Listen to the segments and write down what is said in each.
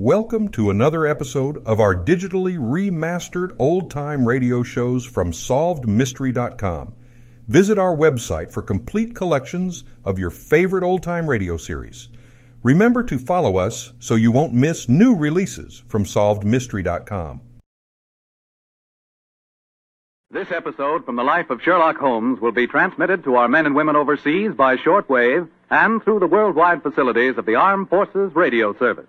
Welcome to another episode of our digitally remastered old time radio shows from SolvedMystery.com. Visit our website for complete collections of your favorite old time radio series. Remember to follow us so you won't miss new releases from SolvedMystery.com. This episode from the life of Sherlock Holmes will be transmitted to our men and women overseas by shortwave and through the worldwide facilities of the Armed Forces Radio Service.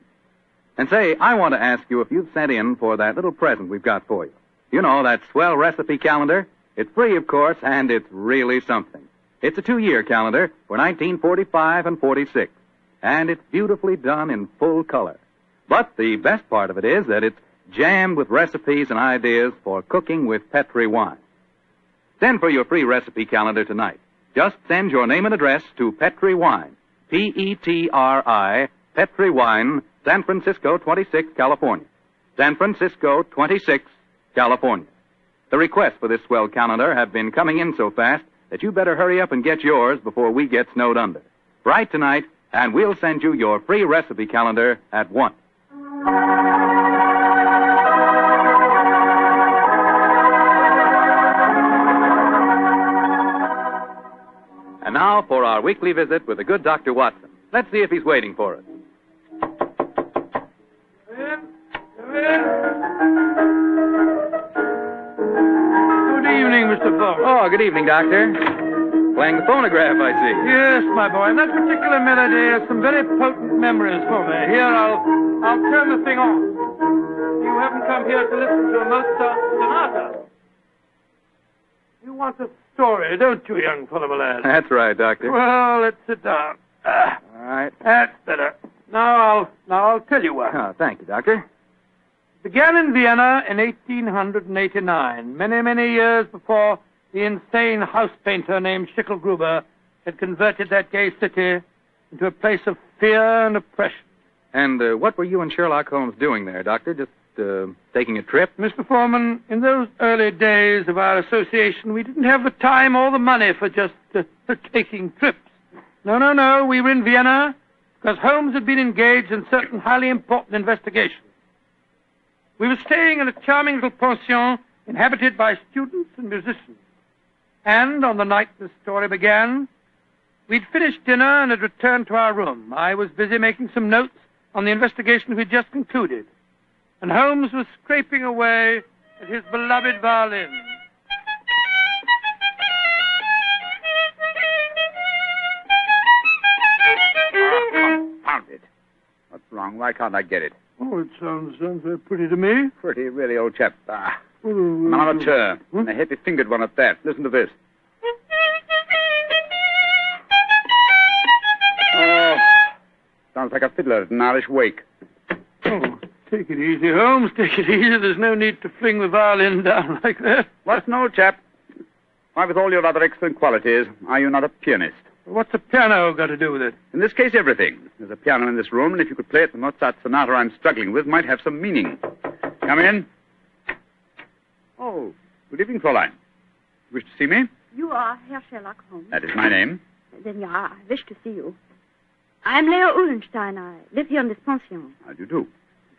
And say, I want to ask you if you've sent in for that little present we've got for you. You know, that swell recipe calendar. It's free, of course, and it's really something. It's a two-year calendar for 1945 and 46. And it's beautifully done in full color. But the best part of it is that it's jammed with recipes and ideas for cooking with Petri wine. Send for your free recipe calendar tonight. Just send your name and address to Petri Wine. P-E-T-R-I, Petri Wine, San Francisco 26, California. San Francisco 26, California. The requests for this swell calendar have been coming in so fast that you better hurry up and get yours before we get snowed under. Write tonight, and we'll send you your free recipe calendar at once. And now for our weekly visit with the good Dr. Watson. Let's see if he's waiting for us. Good evening, Doctor. Playing the phonograph, I see. Yes, my boy. And that particular melody has some very potent memories for me. Here, I'll, I'll turn the thing on. You haven't come here to listen to a Mozart sonata. You want a story, don't you, young fellow, my lad? That's right, Doctor. Well, let's sit down. Ah, All right. that's better. Now I'll, now I'll tell you what. Oh, thank you, Doctor. It began in Vienna in 1889, many, many years before the insane house painter named Schickelgruber had converted that gay city into a place of fear and oppression. And uh, what were you and Sherlock Holmes doing there, Doctor? Just uh, taking a trip? Mr. Forman, in those early days of our association, we didn't have the time or the money for just uh, taking trips. No, no, no. We were in Vienna because Holmes had been engaged in certain highly important investigations. We were staying in a charming little pension inhabited by students and musicians. And on the night the story began, we'd finished dinner and had returned to our room. I was busy making some notes on the investigation we'd just concluded. And Holmes was scraping away at his beloved violin. Confound it. What's wrong? Why can't I get it? Oh, it sounds, sounds very pretty to me. Pretty, really, old chap. Ah, Oh, an amateur. Hmm? A heavy-fingered one at that. Listen to this. Oh, sounds like a fiddler at an Irish wake. Oh, take it easy, Holmes. Take it easy. There's no need to fling the violin down like that. What's an old chap? Why, with all your other excellent qualities, are you not a pianist? What's a piano got to do with it? In this case, everything. There's a piano in this room, and if you could play it, the Mozart sonata I'm struggling with might have some meaning. Come in. Oh, good evening, Fräulein. You wish to see me? You are Herr Sherlock Holmes. That is my name. Then yeah, I wish to see you. I'm Leo Ullenstein. I live here in this pension. How do you do?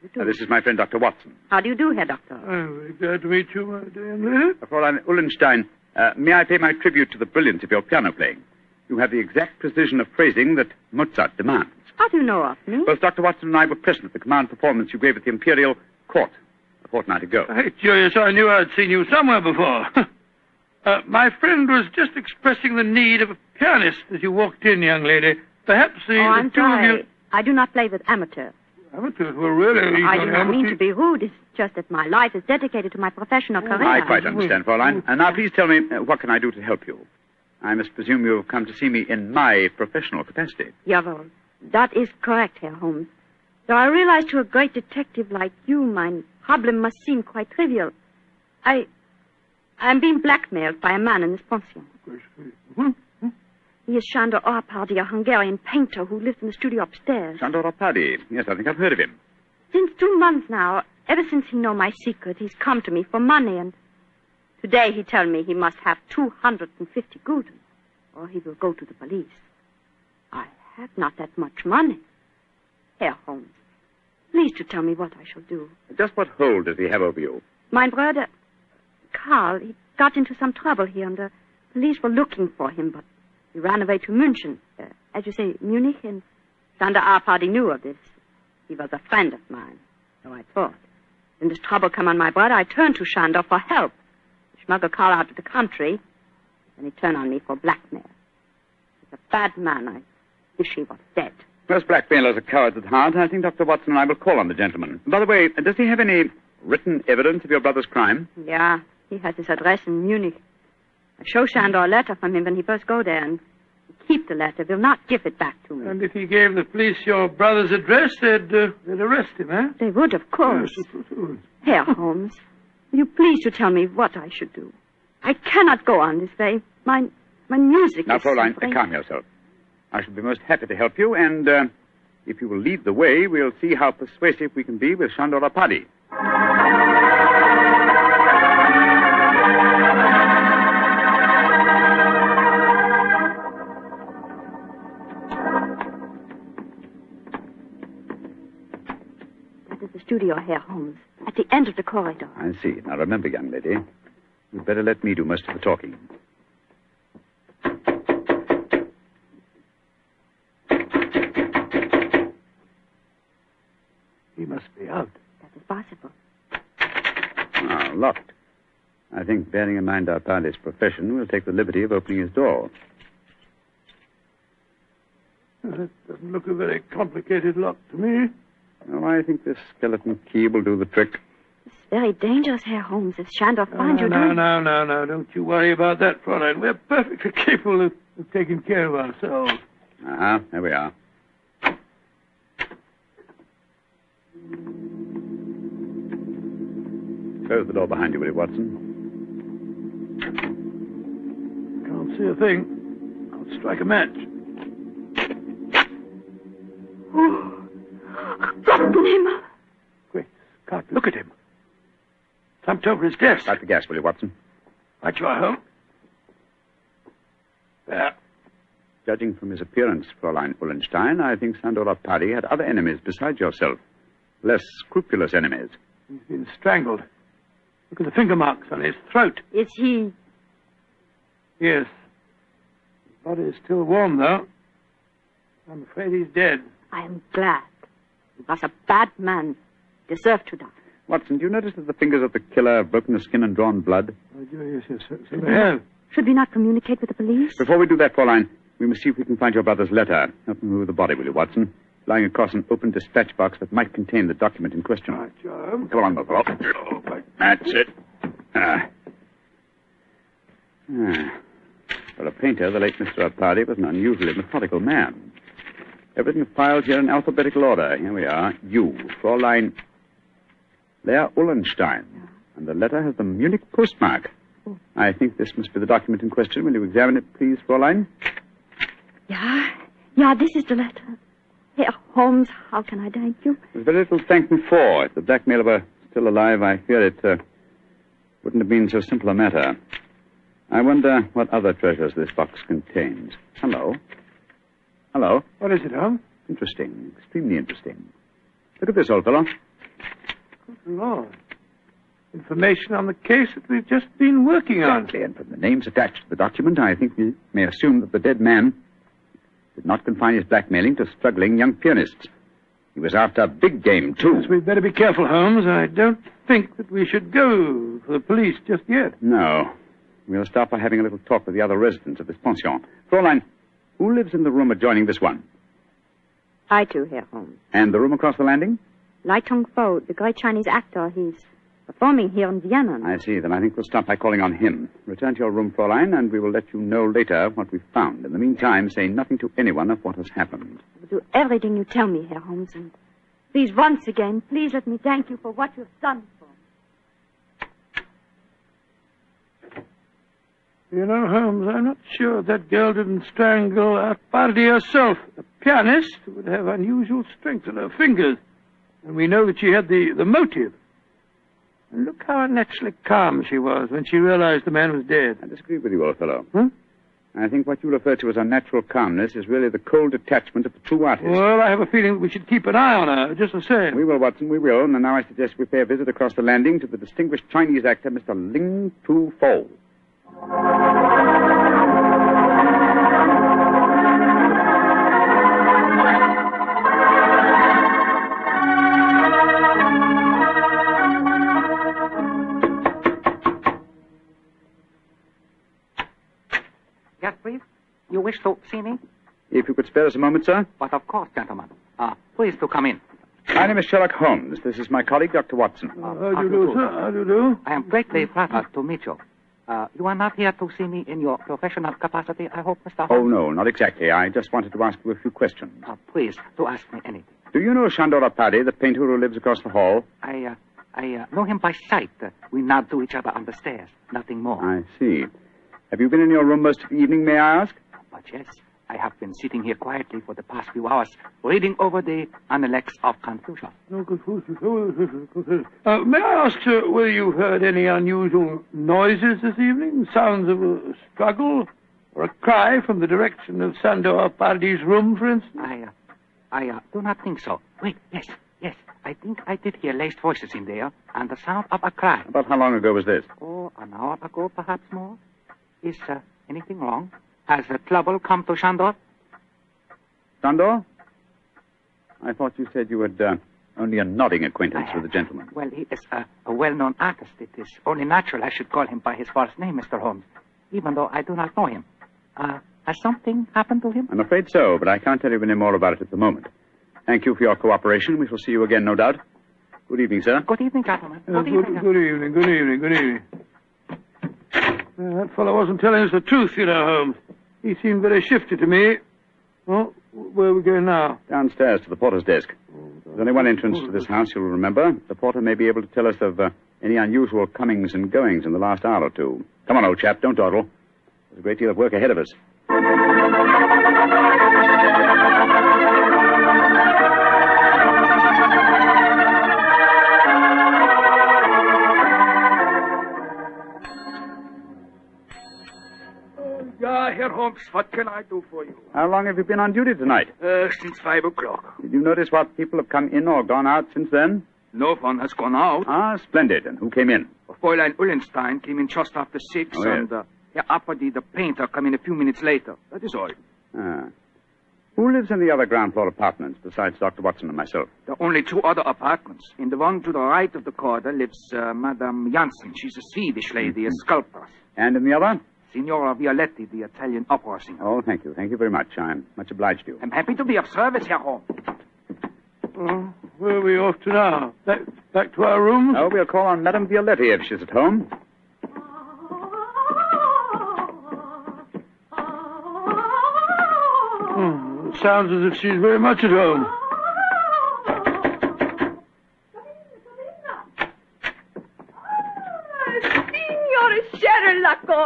You do. Uh, this is my friend, Dr. Watson. How do you do, Herr Doctor? I'm glad to meet you, my dear young lady. Uh, Fräulein Ullenstein, uh, may I pay my tribute to the brilliance of your piano playing? You have the exact precision of phrasing that Mozart demands. How do you know of me? Both Dr. Watson and I were present at the command performance you gave at the Imperial Court a fortnight ago. Hey, Julius, I knew I'd seen you somewhere before. uh, my friend was just expressing the need of a pianist as you walked in, young lady. Perhaps the, oh, the I'm two of sorry. you... I do not play with amateurs. Amateurs were really... I do not mean to be rude. It's just that my life is dedicated to my professional career. I quite understand, Fräulein. And now, please tell me, uh, what can I do to help you? I must presume you have come to see me in my professional capacity. Jawohl. That is correct, Herr Holmes. Though I realize to a great detective like you, my problem must seem quite trivial. I. I'm being blackmailed by a man in this pension. Hmm? He is Shandor Arpadi, a Hungarian painter who lives in the studio upstairs. Sandor Arpadi. Yes, I think I've heard of him. Since two months now, ever since he know my secret, he's come to me for money, and today he tell me he must have 250 gulden, or he will go to the police. I have not that much money. Herr Holmes, please to tell me what I shall do. Just what hold does he have over you? My brother, Karl, he got into some trouble here, and the police were looking for him, but he ran away to München, uh, as you say, Munich, and Sandor Arpadi knew of this. He was a friend of mine, so I thought. When this trouble come on my brother, I turned to Shandor for help. He smuggled Karl out of the country, and he turned on me for blackmail. He's a bad man. I wish he was dead. Most blackmailers are cowards at heart. I think Dr. Watson and I will call on the gentleman. By the way, does he have any written evidence of your brother's crime? Yeah, he has his address in Munich. I show Shandor a letter from him when he first go there, and keep the letter, will not give it back to me. And if he gave the police your brother's address, they'd, uh, they'd arrest him, eh? They would, of course. Yes, of course. Herr Holmes, will you please to tell me what I should do? I cannot go on this way. My my music Now, is Fräulein, suffering. calm yourself. I shall be most happy to help you, and uh, if you will lead the way, we'll see how persuasive we can be with Shandor Arpadi. That is the studio, Herr Holmes, at the end of the corridor. I see. Now, remember, young lady, you'd better let me do most of the talking. Bearing in mind our pilot's profession, we'll take the liberty of opening his door. That doesn't look a very complicated lock to me. Oh, I think this skeleton key will do the trick. It's very dangerous, Herr Holmes, if Shandor finds no, you no, doing no, no, no. Don't you worry about that, Fräulein. We're perfectly capable of, of taking care of ourselves. Ah, there we are. Close the door behind you, will you, Watson? Can't see a thing. I'll strike a match. Oh, Gott im Himmel. Quick, Scott, look at him. Slumped over his desk. Light the gas, will you, Watson? Right you are, Holmes. There. Judging from his appearance, Fräulein Ullenstein, I think Sandor Arpadi had other enemies besides yourself. Less scrupulous enemies. He's been strangled. Look at the finger marks on his throat. Is he... Yes. His body is still warm, though. I'm afraid he's dead. I am glad. He was a bad man. Deserved to die. Watson, do you notice that the fingers of the killer have broken the skin and drawn blood? Oh, yes, yes, yes. So they have. Should we not communicate with the police? Before we do that, Fräulein, we must see if we can find your brother's letter. Help me move the body, will you, Watson? Lying across an open dispatch box that might contain the document in question. Right, Joe. Come along, Buffalo. Oh, That's it. Ah. Ah. For a painter, the late Mr. Arpadi was an unusually methodical man. Everything filed here in alphabetical order. Here we are. You, Fräulein Lea Ullenstein. And the letter has the Munich postmark. I think this must be the document in question. Will you examine it, please, Fräulein? Yeah, yeah, this is the letter. Herr Holmes, how can I thank you? There's very little to thank me for. If the blackmailer were still alive, I fear it uh, wouldn't have been so simple a matter. I wonder what other treasures this box contains. Hello. Hello. What is it, Holmes? Interesting. Extremely interesting. Look at this, old fellow. Good Lord. Information on the case that we've just been working on. Exactly. And from the names attached to the document, I think we may assume that the dead man did not confine his blackmailing to struggling young pianists. He was after a big game, too. Yes, we'd better be careful, Holmes. I don't think that we should go for the police just yet. No. We'll start by having a little talk with the other residents of this pension. Fräulein, who lives in the room adjoining this one? I too, Herr Holmes. And the room across the landing? Lai Tung Fo, the great Chinese actor, he's performing here in Vienna. I see. Then I think we'll start by calling on him. Return to your room, Fräulein, and we will let you know later what we've found. In the meantime, say nothing to anyone of what has happened. I will do everything you tell me, Herr Holmes, and Please, once again, please let me thank you for what you've done for me. You know, Holmes, I'm not sure that girl didn't strangle Arpadi herself. The pianist would have unusual strength in her fingers. And we know that she had the, the motive. And look how unnaturally calm she was when she realized the man was dead. I disagree with you, old fellow. Huh? I think what you refer to as unnatural calmness is really the cold detachment of the true artist. Well, I have a feeling that we should keep an eye on her, just the same. We will, Watson, we will. And now I suggest we pay a visit across the landing to the distinguished Chinese actor, Mr. Lai Tung Fo. Yes, please. You wish to see me? If you could spare us a moment, sir. But of course, gentlemen. Uh, please to come in. My name is Sherlock Holmes. This is my colleague, Dr. Watson. Uh, how do you do, sir? How do you do? I am greatly flattered to meet you. You are not here to see me in your professional capacity, I hope, Mr. Oh, no, not exactly. I just wanted to ask you a few questions. Uh, please, to ask me anything. Do you know Shandor Arpadi, the painter who lives across the hall? I, uh, I uh, know him by sight. Uh, we nod to each other on the stairs. Nothing more. I see. Have you been in your room most of the evening, may I ask? But yes, I have been sitting here quietly for the past few hours, reading over the Analects of Confucius. No Confucius. Oh, Confucius. Uh, may I ask, sir, whether you've heard any unusual noises this evening? Sounds of a struggle? Or a cry from the direction of Sandor Arpadi's room, for instance? I, uh, I uh, do not think so. Wait, yes, yes. I think I did hear laced voices in there, and the sound of a cry. About how long ago was this? Oh, an hour ago, perhaps more. Is uh, anything wrong? Has the trouble come to Shandor? Sandor? I thought you said you had uh, only a nodding acquaintance I with the gentleman. Well, he is uh, a well-known artist. It is only natural I should call him by his first name, Mr. Holmes, even though I do not know him. Uh, has something happened to him? I'm afraid so, but I can't tell you any more about it at the moment. Thank you for your cooperation. We shall see you again, no doubt. Good evening, sir. Good evening, gentlemen. Uh, Good good, good evening, good evening, good evening. Uh, that fellow wasn't telling us the truth, you know, Holmes. He seemed very shifty to me. Well, where are we going now? Downstairs to the porter's desk. There's only one entrance to this house, you'll remember. The porter may be able to tell us of uh, any unusual comings and goings in the last hour or two. Come on, old chap, don't dawdle. There's a great deal of work ahead of us. Herr Holmes, what can I do for you? How long have you been on duty tonight? Uh, since five o'clock. Did you notice what people have come in or gone out since then? No one has gone out. Ah, splendid. And who came in? Fräulein Ullenstein came in just after six, Oh, yes. and uh, Herr Arpadi, the painter, come in a few minutes later. That is all. Ah. Who lives in the other ground floor apartments besides Dr. Watson and myself? There are only two other apartments. In the one to the right of the corridor lives uh, Madame Janssen. She's a Swedish lady, a sculptor. And in the other? Signora Violetti, the Italian opera singer. Oh, thank you. Thank you very much. I'm much obliged to you. I'm happy to be of service, Herr Holmes. Uh, where are we off to now? Back, back to our rooms? Oh, we'll call on Madame Violetti if she's at home. It sounds as if she's very much at home.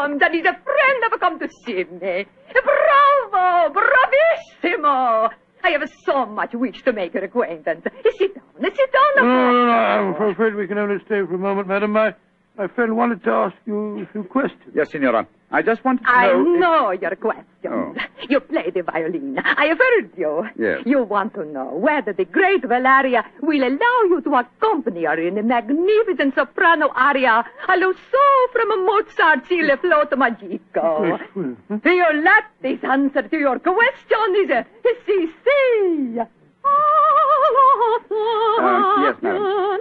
Holmes, that is a friend have come to see me. Bravo, bravissimo. I have so much wish to make your acquaintance. Sit down, sit No, down. no, no, mm, I'm afraid we can only stay for a moment, madam. My, my friend wanted to ask you a few questions. Yes, Signora. I just wanted to I know. if- know your questions. Oh. You play the violin. I have heard you. Yes. You want to know whether the great Valeria will allow you to accompany her in a magnificent soprano aria allo so from Mozart's Il Flauto Magico. Hmm? Violetti's answer to your question is uh, si, si. Uh, yes, madam. Uh,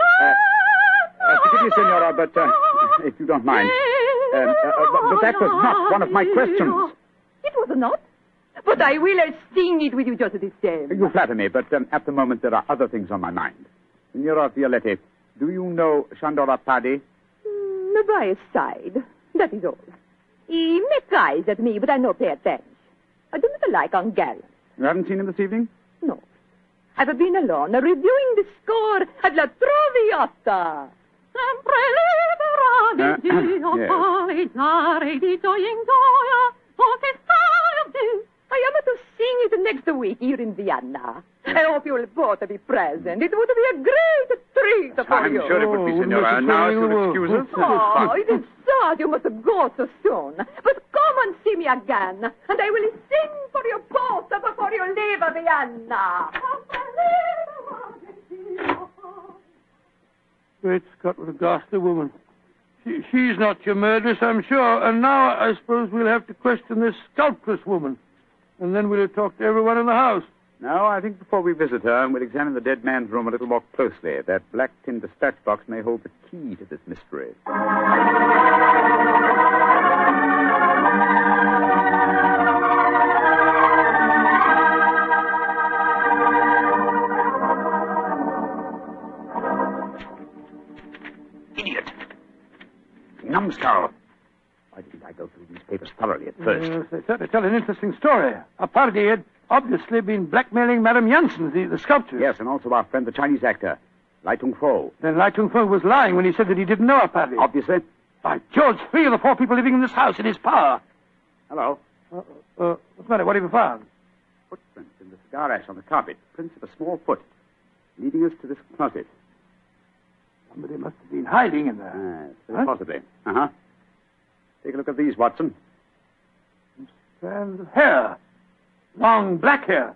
uh, forgive me, Signora, but uh, if you don't mind. Um, uh, uh, but, that was not one of my questions. It was not. But I will sing it with you just the same. You flatter me, but um, at the moment there are other things on my mind. Signora Violetti, do you know Shandor Arpadi? Mm, by his side. That is all. He makes eyes at me, but I no pay attention. I do not like Hungarians. You haven't seen him this evening? No. I've been alone reviewing the score at La Traviata. Sempre libera di Uh, Dio, yes. polizare di gioia gioia, poche stai di. I am to sing it next week here in Vienna. I hope you'll both be present. It would be a great treat for I'm you. sure it would be, Oh, Senora. Mrs. Now, if Taylor, you'll excuse us. Oh, it is sad you must go so soon. But come and see me again, and I will sing for you both before you leave Vienna. Great Scott, what a ghastly woman. She, she's not your murderess, I'm sure. And now I suppose we'll have to question this sculptress woman. And then we'll talk to everyone in the house. No, I think before we visit her, we'll examine the dead man's room a little more closely. That black tin dispatch box may hold the key to this mystery. At first? Yes, they certainly tell an interesting story. Arpadi had obviously been blackmailing Madame Janssen, the, the sculptor. Yes, and also our friend, the Chinese actor, Lai Tung Fo. Then Lai Tung Fo was lying when he said that he didn't know Arpadi. Obviously. By George, three of the four people living in this house in his power. Hello. Uh, uh, what's the matter? What have you found? Footprints in the cigar ash on the carpet. Prints of a small foot. Leading us to this closet. Somebody must have been hiding in there. Huh? possibly. Uh-huh. Take a look at these, Watson. Strands of hair. Long black hair.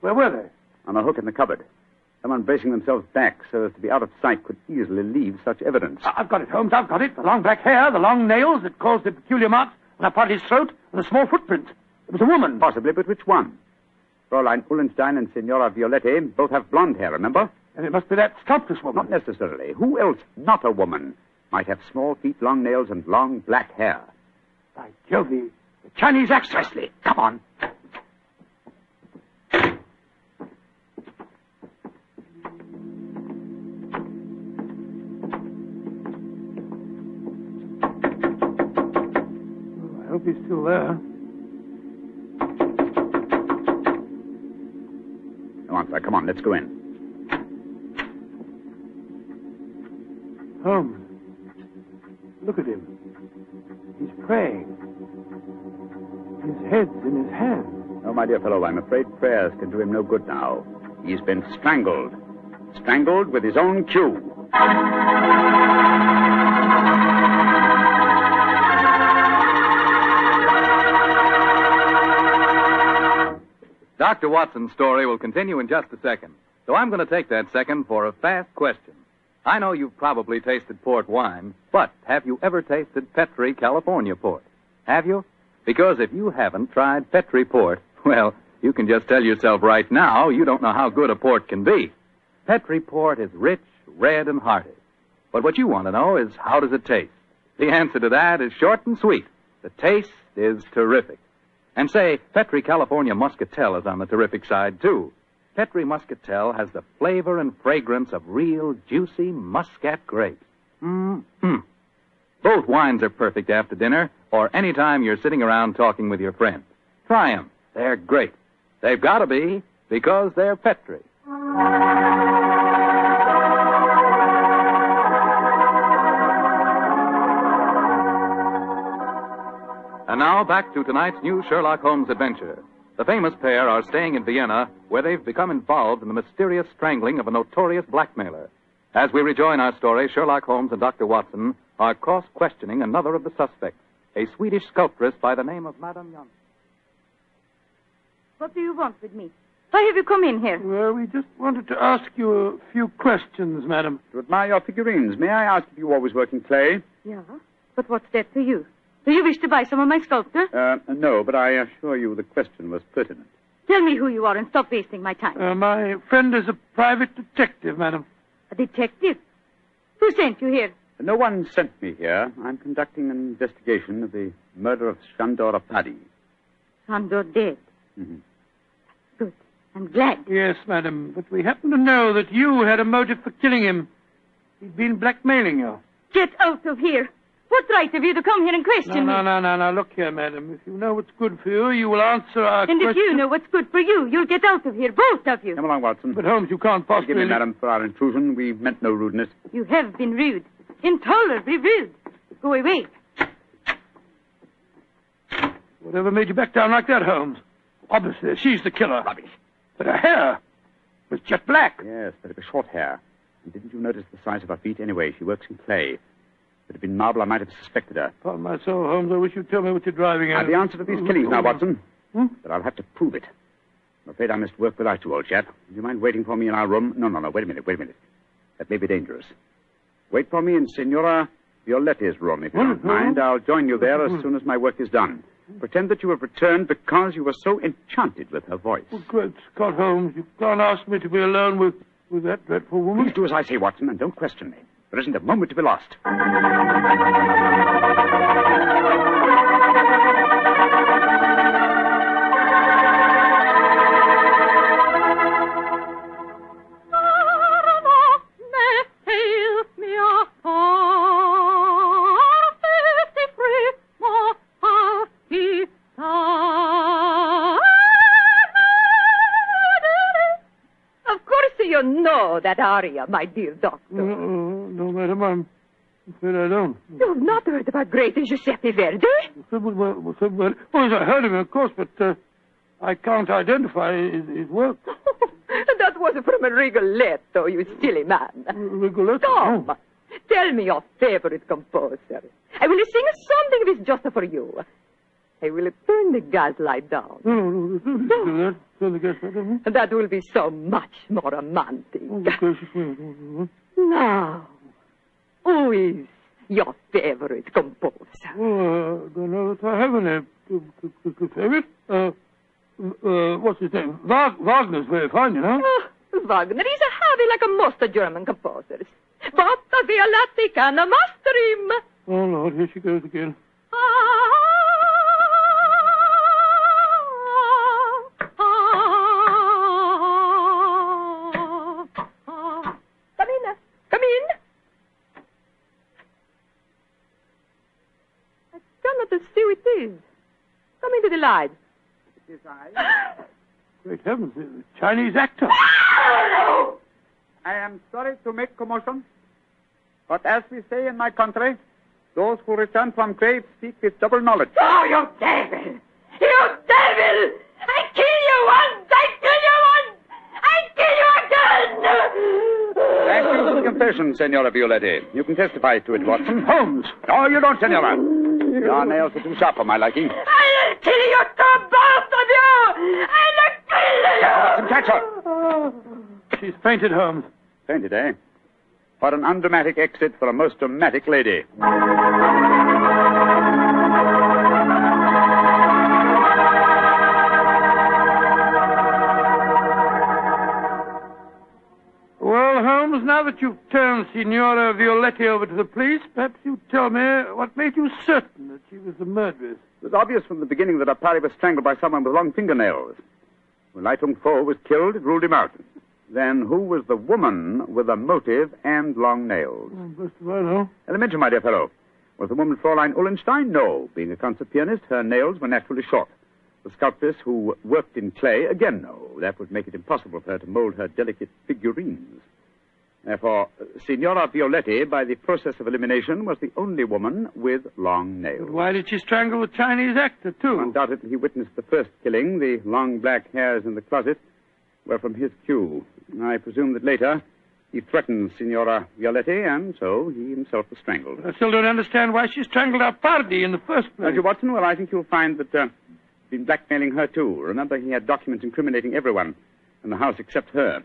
Where were they? On a hook in the cupboard. Someone bracing themselves back so as to be out of sight could easily leave such evidence. I- I've got it, Holmes. I've got it. The long black hair, the long nails that caused the peculiar marks on Arpadi's throat, and the small footprint. It was a woman. Possibly, but which one? Fräulein Ullenstein and Signora Violetti both have blonde hair, remember? And it must be that sculptress woman. Not necessarily. Who else, not a woman, might have small feet, long nails, and long black hair? By Jove, the Chinese actress. Presley, come on. I hope he's still there. Come on, sir. Come on. Let's go in. Holmes. Look at him. He's praying. His head's in his hand. No, my dear fellow, I'm afraid prayers can do him no good now. He's been strangled. Strangled with his own queue. Dr. Watson's story will continue in just a second. So I'm going to take that second for a fast question. I know you've probably tasted port wine, but have you ever tasted Petri California port? Have you? Because if you haven't tried Petri port, well, you can just tell yourself right now you don't know how good a port can be. Petri port is rich, red, and hearty. But what you want to know is how does it taste? The answer to that is short and sweet. The taste is terrific. And say, Petri California Muscatel is on the terrific side, too. Petri Muscatel has the flavor and fragrance of real juicy muscat grapes. Mm-hmm. Both wines are perfect after dinner or any time you're sitting around talking with your friends. Try them. They're great. They've got to be because they're Petri. And now back to tonight's new Sherlock Holmes adventure. The famous pair are staying in Vienna, where they've become involved in the mysterious strangling of a notorious blackmailer. As we rejoin our story, Sherlock Holmes and Dr. Watson are cross questioning another of the suspects, a Swedish sculptress by the name of Madame Janssen. What do you want with me? Why have you come in here? Well, we just wanted to ask you a few questions, madam. To admire your figurines, may I ask if you always work in clay? Yeah. But what's that to you? Do you wish to buy some of my sculpture? Uh, no, but I assure you the question was pertinent. Tell me who you are and stop wasting my time. Uh, my friend is a private detective, madam. a detective? Who sent you here? No one sent me here. I'm conducting an investigation of the murder of Shandor Arpadi. Sandor dead. Mhm. Good. I'm glad. Yes, madam, but we happen to know that you had a motive for killing him. He'd been blackmailing you. Get out of here. What right have you to come here and question No, me? no, no, no, no. Look here, madam. If you know what's good for you, you will answer our And if you know what's good for you, you'll get out of here, both of you. Come along, Watson. But Holmes, you can't possibly. Forgive me, madam, for our intrusion. We meant no rudeness. You have been rude. Intolerably rude. Go away. Whatever made you back down like that, Holmes? Obviously, she's the killer. Rubbish. But her hair was jet black. Yes, but it was short hair. And didn't you notice the size of her feet? Anyway, she works in clay. If it had been marble, I might have suspected her. Upon my soul, Holmes, I wish you'd tell me what you're driving at. I've the answer to these killings now, Watson. Hmm? But I'll have to prove it. I'm afraid I must work without you, old chap. Do you mind waiting for me in our room? No, no, no. Wait a minute, wait a minute. That may be dangerous. Wait for me in Signora Violetti's room, if you don't Hmm, mind. I'll join you there as soon as my work is done. Pretend that you have returned because you were so enchanted with her voice. Oh, great Scott Holmes, you can't ask me to be alone with, with that dreadful woman. Please do as I say, Watson, and don't question me. There isn't a moment to be lost. Know that aria, my dear doctor. No, no, madam, I'm afraid I don't. You've not heard about great Giuseppe Verdi? Well, well, yes, I heard of him, of course, but uh, I can't identify his, his work. that was from a Rigoletto, you silly man. Rigoletto? Come, tell me your favorite composer. I will sing something of his just for you. I will turn the gaslight down. No, no, no, no, do that. Turn the gas light. That will be so much more romantic. Oh. Now, who is your favorite composer? Oh, I don't know that I have any favorite. Uh, uh, what's his name? Wag- Wagner's very fine, you know. Oh, Wagner is a heavy like a most German composers. But the Violetti can master him. Oh, Lord, here she goes again. Come Come into the light. Great heavens, a Chinese actor. I am sorry to make commotion, but as we say in my country, those who return from graves speak with double knowledge. Oh, you devil! You devil! I kill you once! I kill you once! I kill you again! Thank you for the confession, Signora Violetti. You can testify to it, Watson. Holmes. No, you don't, Signora. Your nails are too sharp for my liking. I'll kill you two, both of you! I'll kill you! Catch her. She's fainted, Holmes. Fainted, eh? What an undramatic exit for a most dramatic lady. Now that you've turned Signora Violetti over to the police, perhaps you'd tell me what made you certain that she was the murderess. It was obvious from the beginning that Arpadi was strangled by someone with long fingernails. When Lai Tung Fo was killed, it ruled him out. Then who was the woman with a motive and long nails? Oh, best of all, know. Elementary, my dear fellow. Was the woman Fräulein Ullenstein? No. Being a concert pianist, her nails were naturally short. The sculptress who worked in clay? Again, no. That would make it impossible for her to mold her delicate figurines. Therefore, Signora Violetti, by the process of elimination, was the only woman with long nails. But why did she strangle the Chinese actor, too? Undoubtedly, he witnessed the first killing. The long black hairs in the closet were from his queue. I presume that later he threatened Signora Violetti, and so he himself was strangled. I still don't understand why she strangled Arpadi in the first place. Major Watson, well, I think you'll find that uh, he's been blackmailing her, too. Remember, he had documents incriminating everyone in the house except her.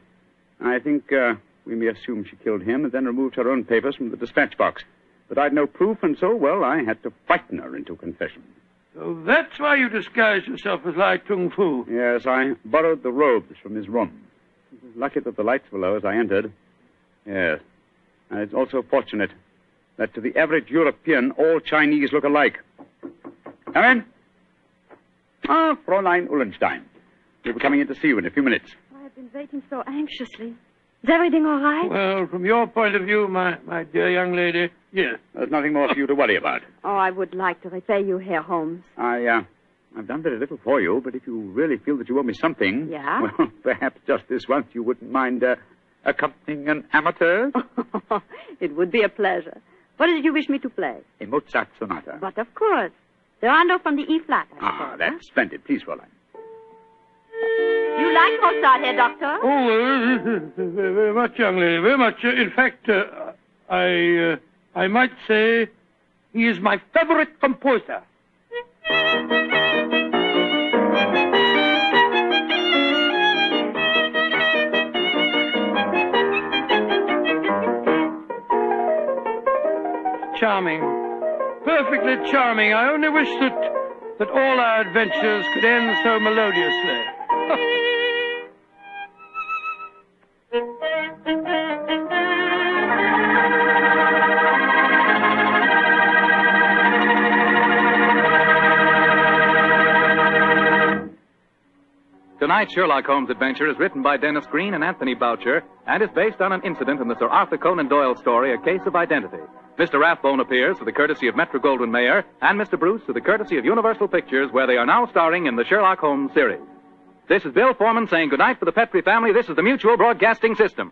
I think uh, we may assume she killed him and then removed her own papers from the dispatch box. But I'd no proof, and so, well, I had to frighten her into confession. So that's why you disguised yourself as Lai Tung Fo. Yes, I borrowed the robes from his room. It was lucky that the lights were low as I entered. Yes. And it's also fortunate that to the average European, all Chinese look alike. Come in. Ah, Fräulein Ullenstein. We'll be coming in to see you in a few minutes. I've been waiting so anxiously. Is everything all right? Well, from your point of view, my, my dear young lady, Yes. There's nothing more for you to worry about. Oh, I would like to repay you, Herr Holmes. I, uh, I've done very little for you, but if you really feel that you owe me something. Yeah? Well, perhaps just this once you wouldn't mind, uh, accompanying an amateur? it would be a pleasure. What is it you wish me to play? A Mozart sonata. But of course. The rondo from the E flat. I Ah, suppose, that's splendid. Please, Fräulein. You like Mozart, Herr Doctor? Oh, uh, very much, young lady, very much. In fact, uh, I, uh, I might say he is my favorite composer. Charming. Perfectly charming. I only wish that, that all our adventures could end so melodiously. Tonight's Sherlock Holmes adventure is written by Dennis Green and Anthony Boucher and is based on an incident in the Sir Arthur Conan Doyle story, A Case of Identity. Mr. Rathbone appears through the courtesy of Metro Goldwyn Mayer and Mr. Bruce through the courtesy of Universal Pictures, where they are now starring in the Sherlock Holmes series. This is Bill Forman saying goodnight for the Petri family. This is the Mutual Broadcasting System.